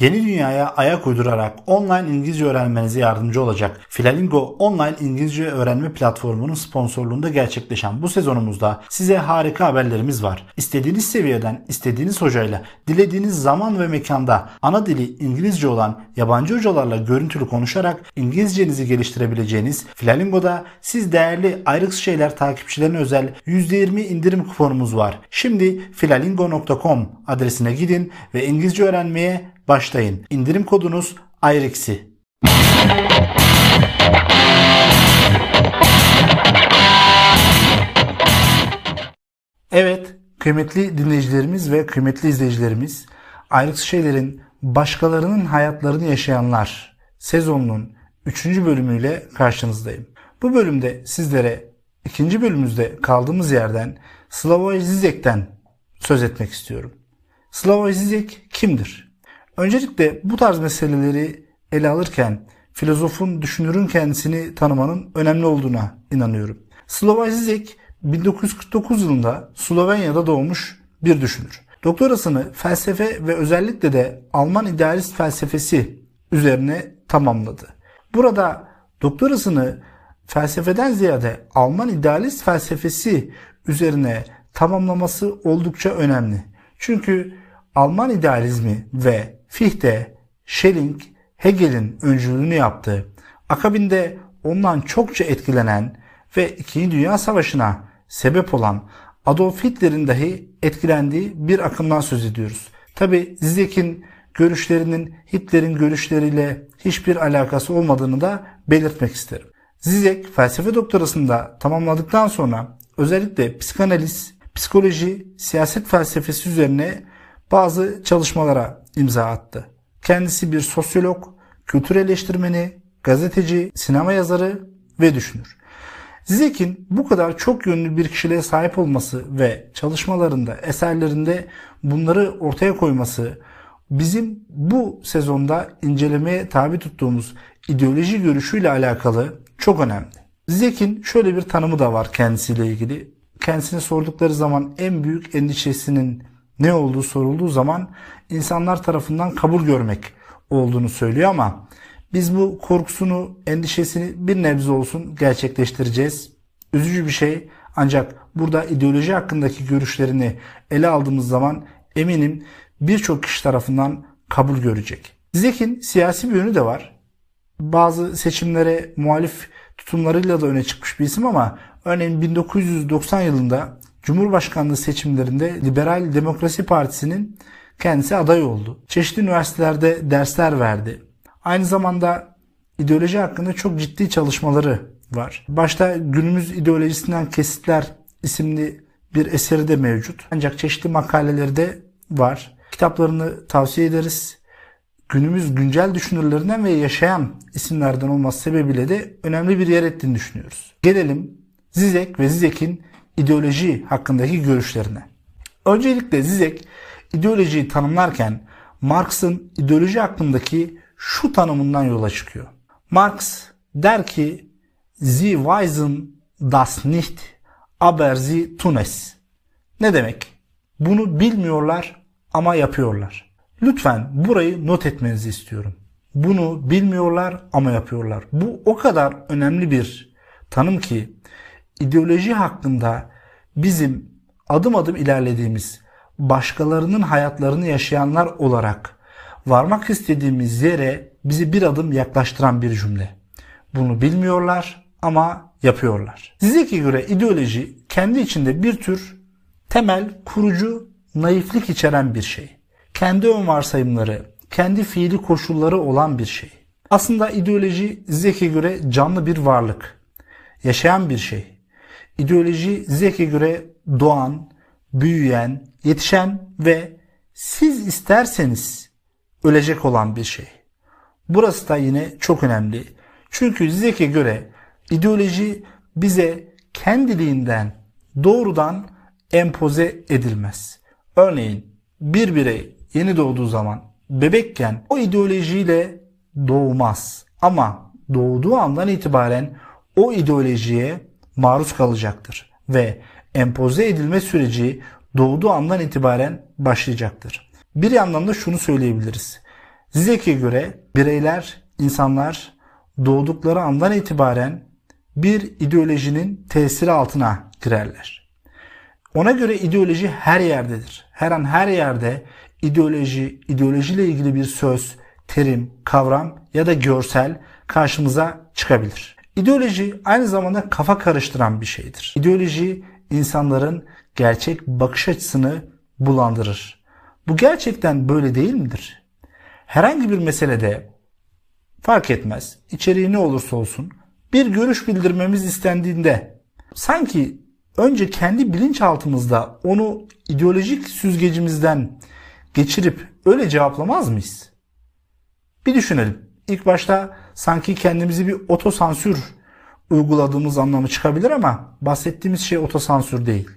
Yeni dünyaya ayak uydurarak online İngilizce öğrenmenize yardımcı olacak Filalingo online İngilizce öğrenme platformunun sponsorluğunda gerçekleşen bu sezonumuzda size harika haberlerimiz var. İstediğiniz seviyeden, istediğiniz hocayla, dilediğiniz zaman ve mekanda ana dili İngilizce olan yabancı hocalarla görüntülü konuşarak İngilizcenizi geliştirebileceğiniz Filalingo'da siz değerli ayrık şeyler takipçilerine özel %20 indirim kuponumuz var. Şimdi filalingo.com adresine gidin ve İngilizce öğrenmeye başlayın. İndirim kodunuz AYREX'i. Evet, kıymetli dinleyicilerimiz ve kıymetli izleyicilerimiz, Ayrıks Şeyler'in başkalarının hayatlarını yaşayanlar sezonunun 3. bölümüyle karşınızdayım. Bu bölümde sizlere ikinci bölümümüzde kaldığımız yerden Slavoj Zizek'ten söz etmek istiyorum. Slavoj Zizek kimdir? Öncelikle bu tarz meseleleri ele alırken filozofun, düşünürün kendisini tanımanın önemli olduğuna inanıyorum. Slavoj Zizek 1949 yılında Slovenya'da doğmuş bir düşünür. Doktorasını felsefe ve özellikle de Alman idealist felsefesi üzerine tamamladı. Burada doktorasını felsefeden ziyade Alman idealist felsefesi üzerine tamamlaması oldukça önemli. Çünkü Alman idealizmi ve Fichte, Schelling, Hegel'in öncülüğünü yaptı. Akabinde ondan çokça etkilenen ve 2. Dünya Savaşı'na sebep olan Adolf Hitler'in dahi etkilendiği bir akımdan söz ediyoruz. Tabi Zizek'in görüşlerinin Hitler'in görüşleriyle hiçbir alakası olmadığını da belirtmek isterim. Zizek felsefe doktorasında tamamladıktan sonra özellikle psikanaliz, psikoloji, siyaset felsefesi üzerine bazı çalışmalara imza attı. Kendisi bir sosyolog, kültür eleştirmeni, gazeteci, sinema yazarı ve düşünür. Zizek'in bu kadar çok yönlü bir kişiliğe sahip olması ve çalışmalarında, eserlerinde bunları ortaya koyması bizim bu sezonda incelemeye tabi tuttuğumuz ideoloji görüşüyle alakalı çok önemli. Zizek'in şöyle bir tanımı da var kendisiyle ilgili. Kendisine sordukları zaman en büyük endişesinin ne olduğu sorulduğu zaman insanlar tarafından kabul görmek olduğunu söylüyor ama biz bu korkusunu, endişesini bir nebze olsun gerçekleştireceğiz. Üzücü bir şey ancak burada ideoloji hakkındaki görüşlerini ele aldığımız zaman eminim birçok kişi tarafından kabul görecek. Zek'in siyasi bir yönü de var. Bazı seçimlere muhalif tutumlarıyla da öne çıkmış bir isim ama örneğin 1990 yılında Cumhurbaşkanlığı seçimlerinde Liberal Demokrasi Partisi'nin kendisi aday oldu. Çeşitli üniversitelerde dersler verdi. Aynı zamanda ideoloji hakkında çok ciddi çalışmaları var. Başta günümüz ideolojisinden kesitler isimli bir eseri de mevcut. Ancak çeşitli makaleleri de var. Kitaplarını tavsiye ederiz. Günümüz güncel düşünürlerinden ve yaşayan isimlerden olması sebebiyle de önemli bir yer ettiğini düşünüyoruz. Gelelim Zizek ve Zizek'in ideoloji hakkındaki görüşlerine. Öncelikle Zizek ideolojiyi tanımlarken Marx'ın ideoloji hakkındaki şu tanımından yola çıkıyor. Marx der ki Sie weisen das nicht, aber sie tun es. Ne demek? Bunu bilmiyorlar ama yapıyorlar. Lütfen burayı not etmenizi istiyorum. Bunu bilmiyorlar ama yapıyorlar. Bu o kadar önemli bir tanım ki ideoloji hakkında bizim adım adım ilerlediğimiz başkalarının hayatlarını yaşayanlar olarak varmak istediğimiz yere bizi bir adım yaklaştıran bir cümle. Bunu bilmiyorlar ama yapıyorlar. Zizek'e göre ideoloji kendi içinde bir tür temel, kurucu, naiflik içeren bir şey. Kendi ön varsayımları, kendi fiili koşulları olan bir şey. Aslında ideoloji Zizek'e göre canlı bir varlık. Yaşayan bir şey. İdeoloji zevke göre doğan, büyüyen, yetişen ve siz isterseniz ölecek olan bir şey. Burası da yine çok önemli. Çünkü Zizek'e göre ideoloji bize kendiliğinden doğrudan empoze edilmez. Örneğin bir birey yeni doğduğu zaman bebekken o ideolojiyle doğmaz. Ama doğduğu andan itibaren o ideolojiye maruz kalacaktır ve empoze edilme süreci doğduğu andan itibaren başlayacaktır. Bir yandan da şunu söyleyebiliriz. Zizek'e göre bireyler, insanlar doğdukları andan itibaren bir ideolojinin tesiri altına girerler. Ona göre ideoloji her yerdedir. Her an her yerde ideoloji, ideolojiyle ilgili bir söz, terim, kavram ya da görsel karşımıza çıkabilir. İdeoloji aynı zamanda kafa karıştıran bir şeydir. İdeoloji insanların gerçek bakış açısını bulandırır. Bu gerçekten böyle değil midir? Herhangi bir meselede fark etmez, içeriği ne olursa olsun bir görüş bildirmemiz istendiğinde sanki önce kendi bilinçaltımızda onu ideolojik süzgecimizden geçirip öyle cevaplamaz mıyız? Bir düşünelim. İlk başta sanki kendimizi bir otosansür uyguladığımız anlamı çıkabilir ama bahsettiğimiz şey otosansür değil.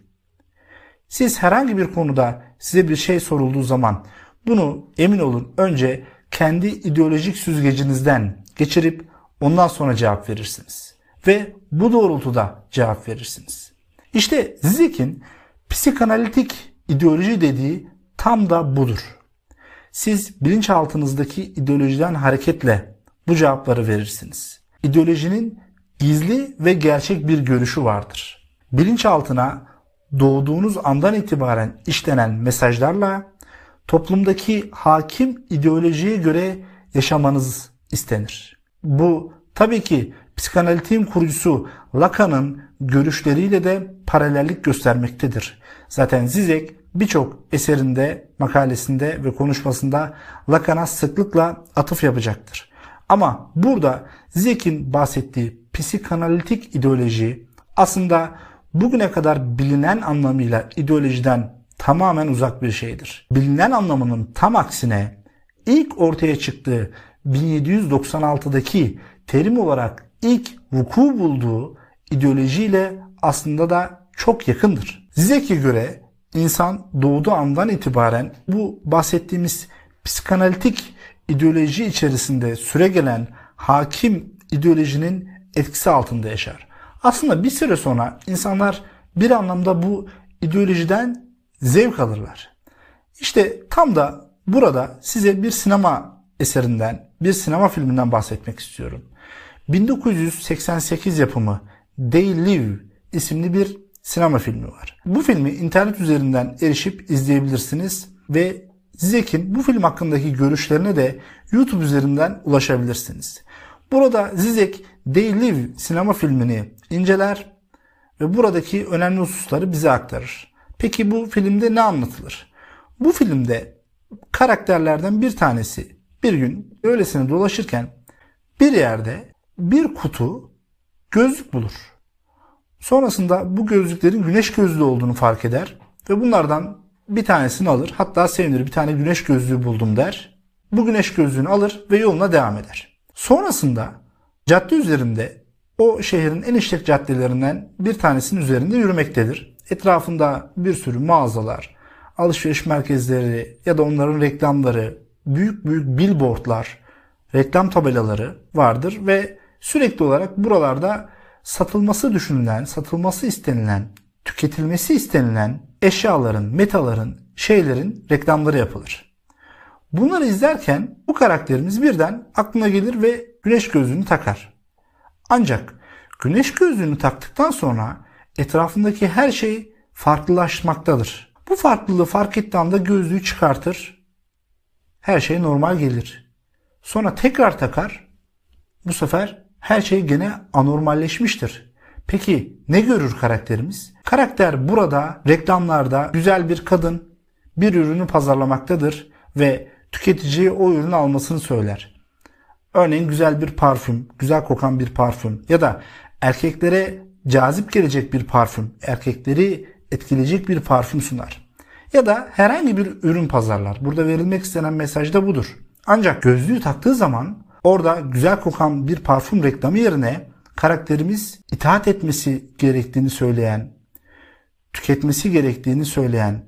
Siz herhangi bir konuda size bir şey sorulduğu zaman bunu emin olun önce kendi ideolojik süzgecinizden geçirip ondan sonra cevap verirsiniz. Ve bu doğrultuda cevap verirsiniz. İşte Zizek'in psikanalitik ideoloji dediği tam da budur. Siz bilinçaltınızdaki ideolojiden hareketle bu cevapları verirsiniz. İdeolojinin gizli ve gerçek bir görüşü vardır. Bilinçaltına doğduğunuz andan itibaren işlenen mesajlarla toplumdaki hakim ideolojiye göre yaşamanız istenir. Bu tabii ki psikanalitiğin kurucusu Lacan'ın görüşleriyle de paralellik göstermektedir. Zaten Zizek birçok eserinde, makalesinde ve konuşmasında Lacan'a sıklıkla atıf yapacaktır. Ama burada Zizek'in bahsettiği psikanalitik ideoloji aslında bugüne kadar bilinen anlamıyla ideolojiden tamamen uzak bir şeydir. Bilinen anlamının tam aksine ilk ortaya çıktığı 1796'daki terim olarak ilk vuku bulduğu ideolojiyle aslında da çok yakındır. Zizek'e göre insan doğduğu andan itibaren bu bahsettiğimiz psikanalitik ideoloji içerisinde süre gelen hakim ideolojinin etkisi altında yaşar. Aslında bir süre sonra insanlar bir anlamda bu ideolojiden zevk alırlar. İşte tam da burada size bir sinema eserinden, bir sinema filminden bahsetmek istiyorum. 1988 yapımı They Live isimli bir sinema filmi var. Bu filmi internet üzerinden erişip izleyebilirsiniz ve Zizek'in bu film hakkındaki görüşlerine de YouTube üzerinden ulaşabilirsiniz. Burada Zizek Live sinema filmini inceler ve buradaki önemli hususları bize aktarır. Peki bu filmde ne anlatılır? Bu filmde karakterlerden bir tanesi bir gün öylesine dolaşırken bir yerde bir kutu gözlük bulur. Sonrasında bu gözlüklerin güneş gözlüğü olduğunu fark eder ve bunlardan bir tanesini alır. Hatta sevinir bir tane güneş gözlüğü buldum der. Bu güneş gözlüğünü alır ve yoluna devam eder. Sonrasında cadde üzerinde o şehrin en işlek caddelerinden bir tanesinin üzerinde yürümektedir. Etrafında bir sürü mağazalar, alışveriş merkezleri ya da onların reklamları, büyük büyük billboardlar, reklam tabelaları vardır ve sürekli olarak buralarda satılması düşünülen, satılması istenilen, tüketilmesi istenilen eşyaların, metaların, şeylerin reklamları yapılır. Bunları izlerken bu karakterimiz birden aklına gelir ve güneş gözlüğünü takar. Ancak güneş gözlüğünü taktıktan sonra etrafındaki her şey farklılaşmaktadır. Bu farklılığı fark ettiği anda gözlüğü çıkartır. Her şey normal gelir. Sonra tekrar takar. Bu sefer her şey gene anormalleşmiştir. Peki ne görür karakterimiz? Karakter burada reklamlarda güzel bir kadın bir ürünü pazarlamaktadır ve tüketiciye o ürünü almasını söyler. Örneğin güzel bir parfüm, güzel kokan bir parfüm ya da erkeklere cazip gelecek bir parfüm, erkekleri etkileyecek bir parfüm sunar. Ya da herhangi bir ürün pazarlar. Burada verilmek istenen mesaj da budur. Ancak gözlüğü taktığı zaman orada güzel kokan bir parfüm reklamı yerine karakterimiz itaat etmesi gerektiğini söyleyen, tüketmesi gerektiğini söyleyen,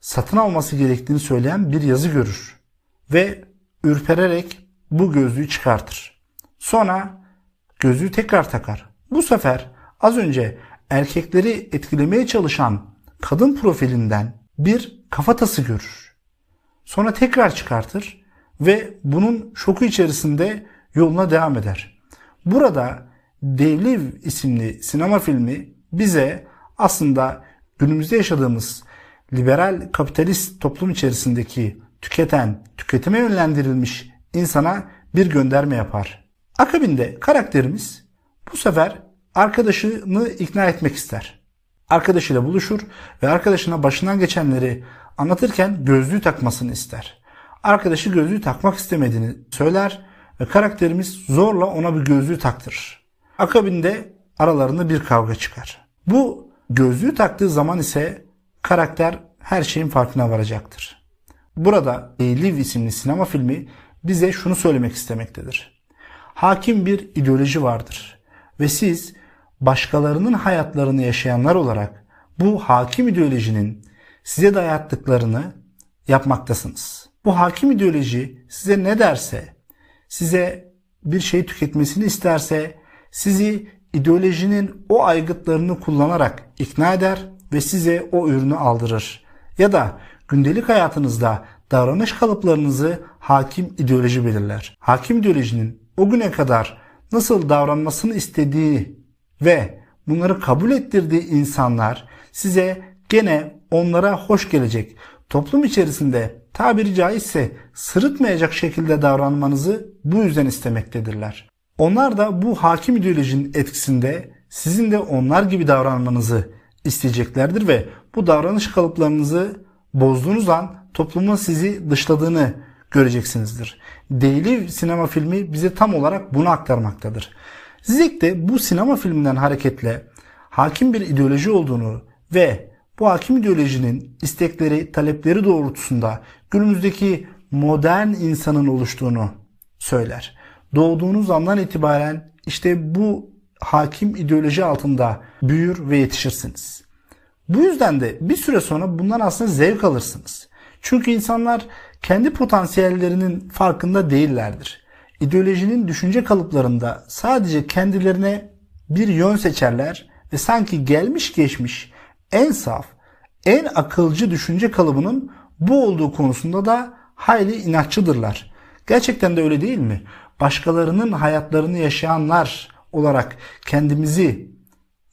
satın alması gerektiğini söyleyen bir yazı görür ve ürpererek bu gözlüğü çıkartır. Sonra gözlüğü tekrar takar. Bu sefer az önce erkekleri etkilemeye çalışan kadın profilinden bir kafatası görür. Sonra tekrar çıkartır ve bunun şoku içerisinde yoluna devam eder. Burada Devliv isimli sinema filmi bize aslında günümüzde yaşadığımız liberal kapitalist toplum içerisindeki tüketen, tüketime yönlendirilmiş insana bir gönderme yapar. Akabinde karakterimiz bu sefer arkadaşını ikna etmek ister. Arkadaşıyla buluşur ve arkadaşına başından geçenleri anlatırken gözlüğü takmasını ister. Arkadaşı gözlüğü takmak istemediğini söyler ve karakterimiz zorla ona bir gözlüğü taktırır. Akabinde aralarında bir kavga çıkar. Bu gözlüğü taktığı zaman ise karakter her şeyin farkına varacaktır. Burada Liv isimli sinema filmi bize şunu söylemek istemektedir. Hakim bir ideoloji vardır ve siz başkalarının hayatlarını yaşayanlar olarak bu hakim ideolojinin size dayattıklarını yapmaktasınız. Bu hakim ideoloji size ne derse, size bir şey tüketmesini isterse sizi ideolojinin o aygıtlarını kullanarak ikna eder ve size o ürünü aldırır. Ya da gündelik hayatınızda davranış kalıplarınızı hakim ideoloji belirler. Hakim ideolojinin o güne kadar nasıl davranmasını istediği ve bunları kabul ettirdiği insanlar size gene onlara hoş gelecek, toplum içerisinde tabiri caizse sırıtmayacak şekilde davranmanızı bu yüzden istemektedirler. Onlar da bu hakim ideolojinin etkisinde sizin de onlar gibi davranmanızı isteyeceklerdir ve bu davranış kalıplarınızı bozduğunuz an toplumun sizi dışladığını göreceksinizdir. Daily sinema filmi bize tam olarak bunu aktarmaktadır. Zizek de bu sinema filminden hareketle hakim bir ideoloji olduğunu ve bu hakim ideolojinin istekleri, talepleri doğrultusunda günümüzdeki modern insanın oluştuğunu söyler. Doğduğunuz andan itibaren işte bu hakim ideoloji altında büyür ve yetişirsiniz. Bu yüzden de bir süre sonra bundan aslında zevk alırsınız. Çünkü insanlar kendi potansiyellerinin farkında değillerdir. İdeolojinin düşünce kalıplarında sadece kendilerine bir yön seçerler ve sanki gelmiş geçmiş en saf, en akılcı düşünce kalıbının bu olduğu konusunda da hayli inatçıdırlar. Gerçekten de öyle değil mi? Başkalarının hayatlarını yaşayanlar olarak kendimizi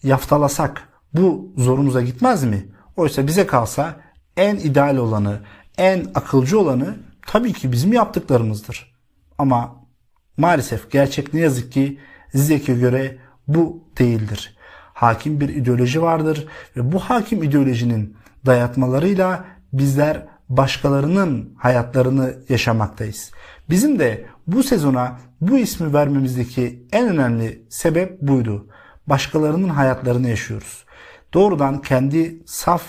yaftalasak bu zorumuza gitmez mi? Oysa bize kalsa en ideal olanı, en akılcı olanı tabii ki bizim yaptıklarımızdır. Ama maalesef gerçek ne yazık ki Zizek'e göre bu değildir. Hakim bir ideoloji vardır ve bu hakim ideolojinin dayatmalarıyla bizler başkalarının hayatlarını yaşamaktayız. Bizim de bu sezona bu ismi vermemizdeki en önemli sebep buydu. Başkalarının hayatlarını yaşıyoruz. Doğrudan kendi saf,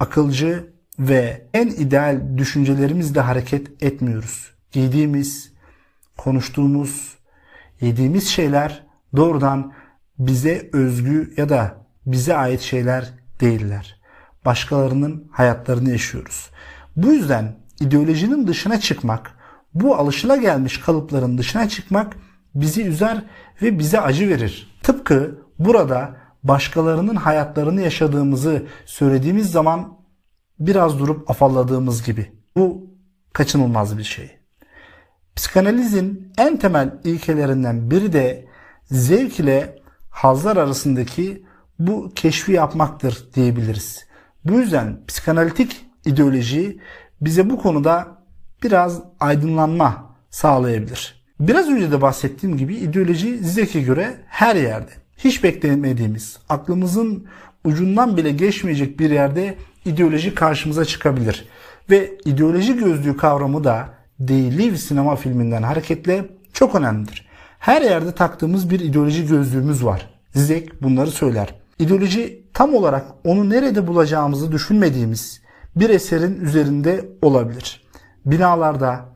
akılcı ve en ideal düşüncelerimizle hareket etmiyoruz. Giydiğimiz, konuştuğumuz, yediğimiz şeyler doğrudan bize özgü ya da bize ait şeyler değiller. Başkalarının hayatlarını yaşıyoruz. Bu yüzden ideolojinin dışına çıkmak, bu alışılagelmiş kalıpların dışına çıkmak bizi üzer ve bize acı verir. Tıpkı burada başkalarının hayatlarını yaşadığımızı söylediğimiz zaman biraz durup afalladığımız gibi. Bu kaçınılmaz bir şey. Psikanalizin en temel ilkelerinden biri de zevk ile hazlar arasındaki bu keşfi yapmaktır diyebiliriz. Bu yüzden psikanalitik ideoloji bize bu konuda biraz aydınlanma sağlayabilir. Biraz önce de bahsettiğim gibi ideoloji Zizek'e göre her yerde. Hiç beklemediğimiz, aklımızın ucundan bile geçmeyecek bir yerde ideoloji karşımıza çıkabilir. Ve ideoloji gözlüğü kavramı da They sinema filminden hareketle çok önemlidir. Her yerde taktığımız bir ideoloji gözlüğümüz var. Zizek bunları söyler. İdeoloji tam olarak onu nerede bulacağımızı düşünmediğimiz bir eserin üzerinde olabilir. Binalarda,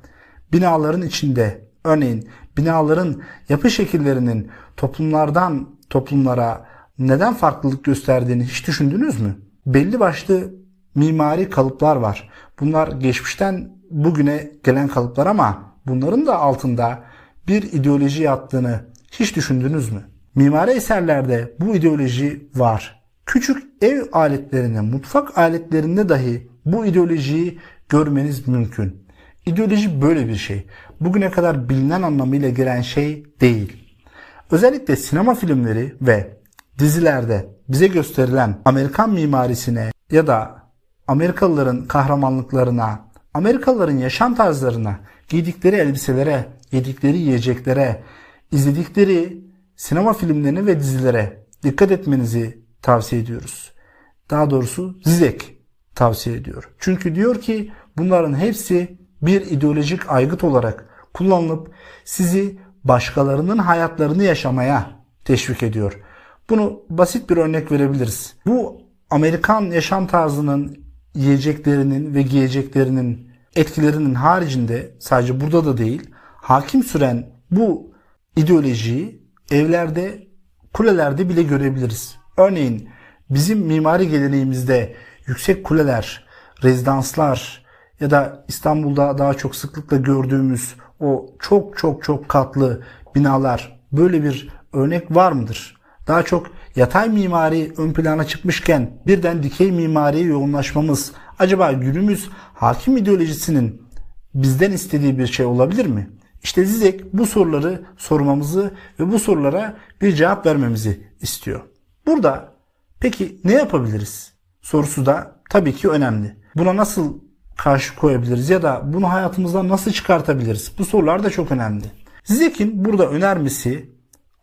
binaların içinde, örneğin binaların yapı şekillerinin toplumlardan toplumlara neden farklılık gösterdiğini hiç düşündünüz mü? Belli başlı mimari kalıplar var. Bunlar geçmişten bugüne gelen kalıplar ama bunların da altında bir ideoloji yattığını hiç düşündünüz mü? Mimari eserlerde bu ideoloji var. Küçük ev aletlerinde, mutfak aletlerinde dahi bu ideolojiyi görmeniz mümkün. İdeoloji böyle bir şey. Bugüne kadar bilinen anlamıyla gelen şey değil. Özellikle sinema filmleri ve dizilerde bize gösterilen Amerikan mimarisine ya da Amerikalıların kahramanlıklarına, Amerikalıların yaşam tarzlarına, giydikleri elbiselere, yedikleri yiyeceklere, izledikleri sinema filmlerine ve dizilere dikkat etmenizi tavsiye ediyoruz. Daha doğrusu Zizek tavsiye ediyor. Çünkü diyor ki bunların hepsi bir ideolojik aygıt olarak kullanılıp sizi başkalarının hayatlarını yaşamaya teşvik ediyor. Bunu basit bir örnek verebiliriz. Bu Amerikan yaşam tarzının yiyeceklerinin ve giyeceklerinin etkilerinin haricinde sadece burada da değil hakim süren bu ideolojiyi evlerde, kulelerde bile görebiliriz. Örneğin bizim mimari geleneğimizde yüksek kuleler, rezidanslar ya da İstanbul'da daha çok sıklıkla gördüğümüz o çok çok çok katlı binalar böyle bir örnek var mıdır? Daha çok yatay mimari ön plana çıkmışken birden dikey mimariye yoğunlaşmamız acaba günümüz hakim ideolojisinin bizden istediği bir şey olabilir mi? İşte Zizek bu soruları sormamızı ve bu sorulara bir cevap vermemizi istiyor. Burada peki ne yapabiliriz? Sorusu da tabii ki önemli. Buna nasıl karşı koyabiliriz ya da bunu hayatımızdan nasıl çıkartabiliriz? Bu sorular da çok önemli. Zizek'in burada önermesi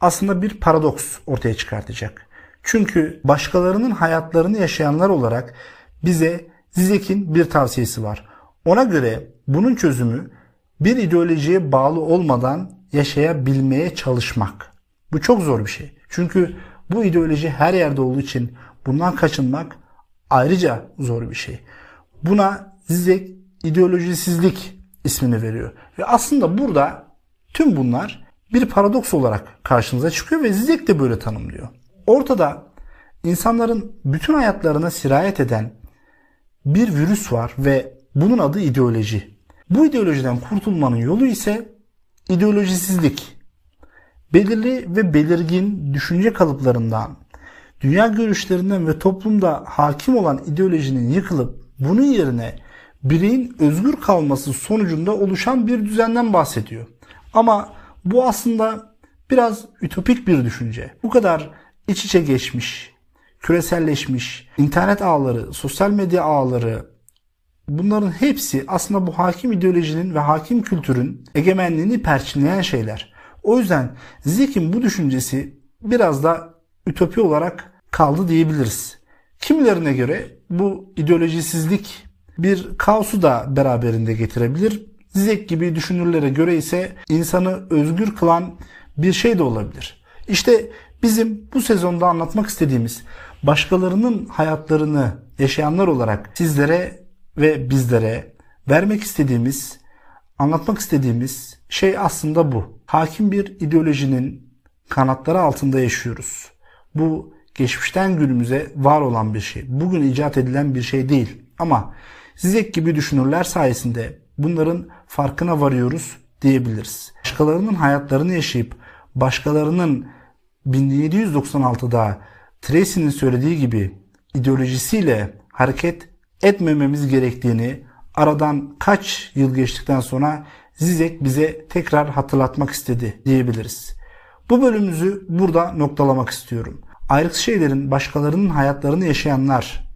aslında bir paradoks ortaya çıkartacak. Çünkü başkalarının hayatlarını yaşayanlar olarak bize Zizek'in bir tavsiyesi var. Ona göre bunun çözümü bir ideolojiye bağlı olmadan yaşayabilmeye çalışmak. Bu çok zor bir şey. Çünkü bu ideoloji her yerde olduğu için bundan kaçınmak ayrıca zor bir şey. Buna Zizek ideolojisizlik ismini veriyor. Ve aslında burada tüm bunlar bir paradoks olarak karşınıza çıkıyor ve Zizek de böyle tanımlıyor. Ortada insanların bütün hayatlarına sirayet eden bir virüs var ve bunun adı ideoloji. Bu ideolojiden kurtulmanın yolu ise ideolojisizlik. Belirli ve belirgin düşünce kalıplarından, dünya görüşlerinden ve toplumda hakim olan ideolojinin yıkılıp bunun yerine bireyin özgür kalması sonucunda oluşan bir düzenden bahsediyor. Ama bu aslında biraz ütopik bir düşünce. Bu kadar iç içe geçmiş, küreselleşmiş, internet ağları, sosyal medya ağları, bunların hepsi aslında bu hakim ideolojinin ve hakim kültürün egemenliğini perçinleyen şeyler. O yüzden Zik'in bu düşüncesi biraz da ütopi olarak kaldı diyebiliriz. Kimilerine göre bu ideolojisizlik bir kaosu da beraberinde getirebilir. Zizek gibi düşünürlere göre ise insanı özgür kılan bir şey de olabilir. İşte bizim bu sezonda anlatmak istediğimiz başkalarının hayatlarını yaşayanlar olarak sizlere ve bizlere vermek istediğimiz, anlatmak istediğimiz şey aslında bu. Hakim bir ideolojinin kanatları altında yaşıyoruz. Bu geçmişten günümüze var olan bir şey. Bugün icat edilen bir şey değil. Ama Zizek gibi düşünürler sayesinde bunların farkına varıyoruz diyebiliriz. Başkalarının hayatlarını yaşayıp başkalarının 1796'da Tracy'nin söylediği gibi ideolojisiyle hareket etmememiz gerektiğini aradan kaç yıl geçtikten sonra Zizek bize tekrar hatırlatmak istedi diyebiliriz. Bu bölümümüzü burada noktalamak istiyorum. Ayrık şeylerin başkalarının hayatlarını yaşayanlar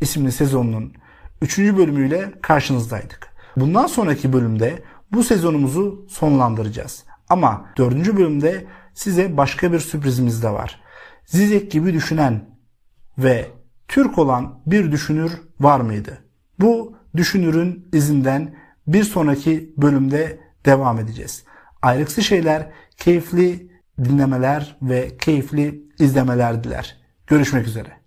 isimli sezonunun 3. bölümüyle karşınızdaydık. Bundan sonraki bölümde bu sezonumuzu sonlandıracağız. Ama 4. bölümde size başka bir sürprizimiz de var. Zizek gibi düşünen ve Türk olan bir düşünür var mıydı? Bu düşünürün izinden bir sonraki bölümde devam edeceğiz. Ayrıksı şeyler, keyifli dinlemeler ve keyifli izlemeler diler. Görüşmek üzere.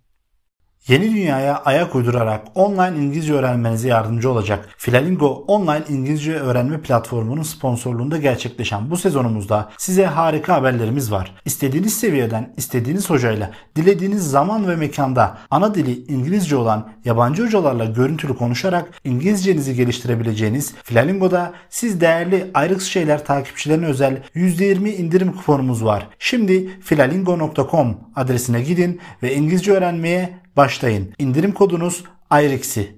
Yeni dünyaya ayak uydurarak online İngilizce öğrenmenize yardımcı olacak Filalingo online İngilizce öğrenme platformunun sponsorluğunda gerçekleşen bu sezonumuzda size harika haberlerimiz var. İstediğiniz seviyeden, istediğiniz hocayla, dilediğiniz zaman ve mekanda ana dili İngilizce olan yabancı hocalarla görüntülü konuşarak İngilizcenizi geliştirebileceğiniz Filalingo'da siz değerli ayrıks şeyler takipçilerine özel %20 indirim kuponumuz var. Şimdi filalingo.com adresine gidin ve İngilizce öğrenmeye başlayın. İndirim kodunuz AYREX'i.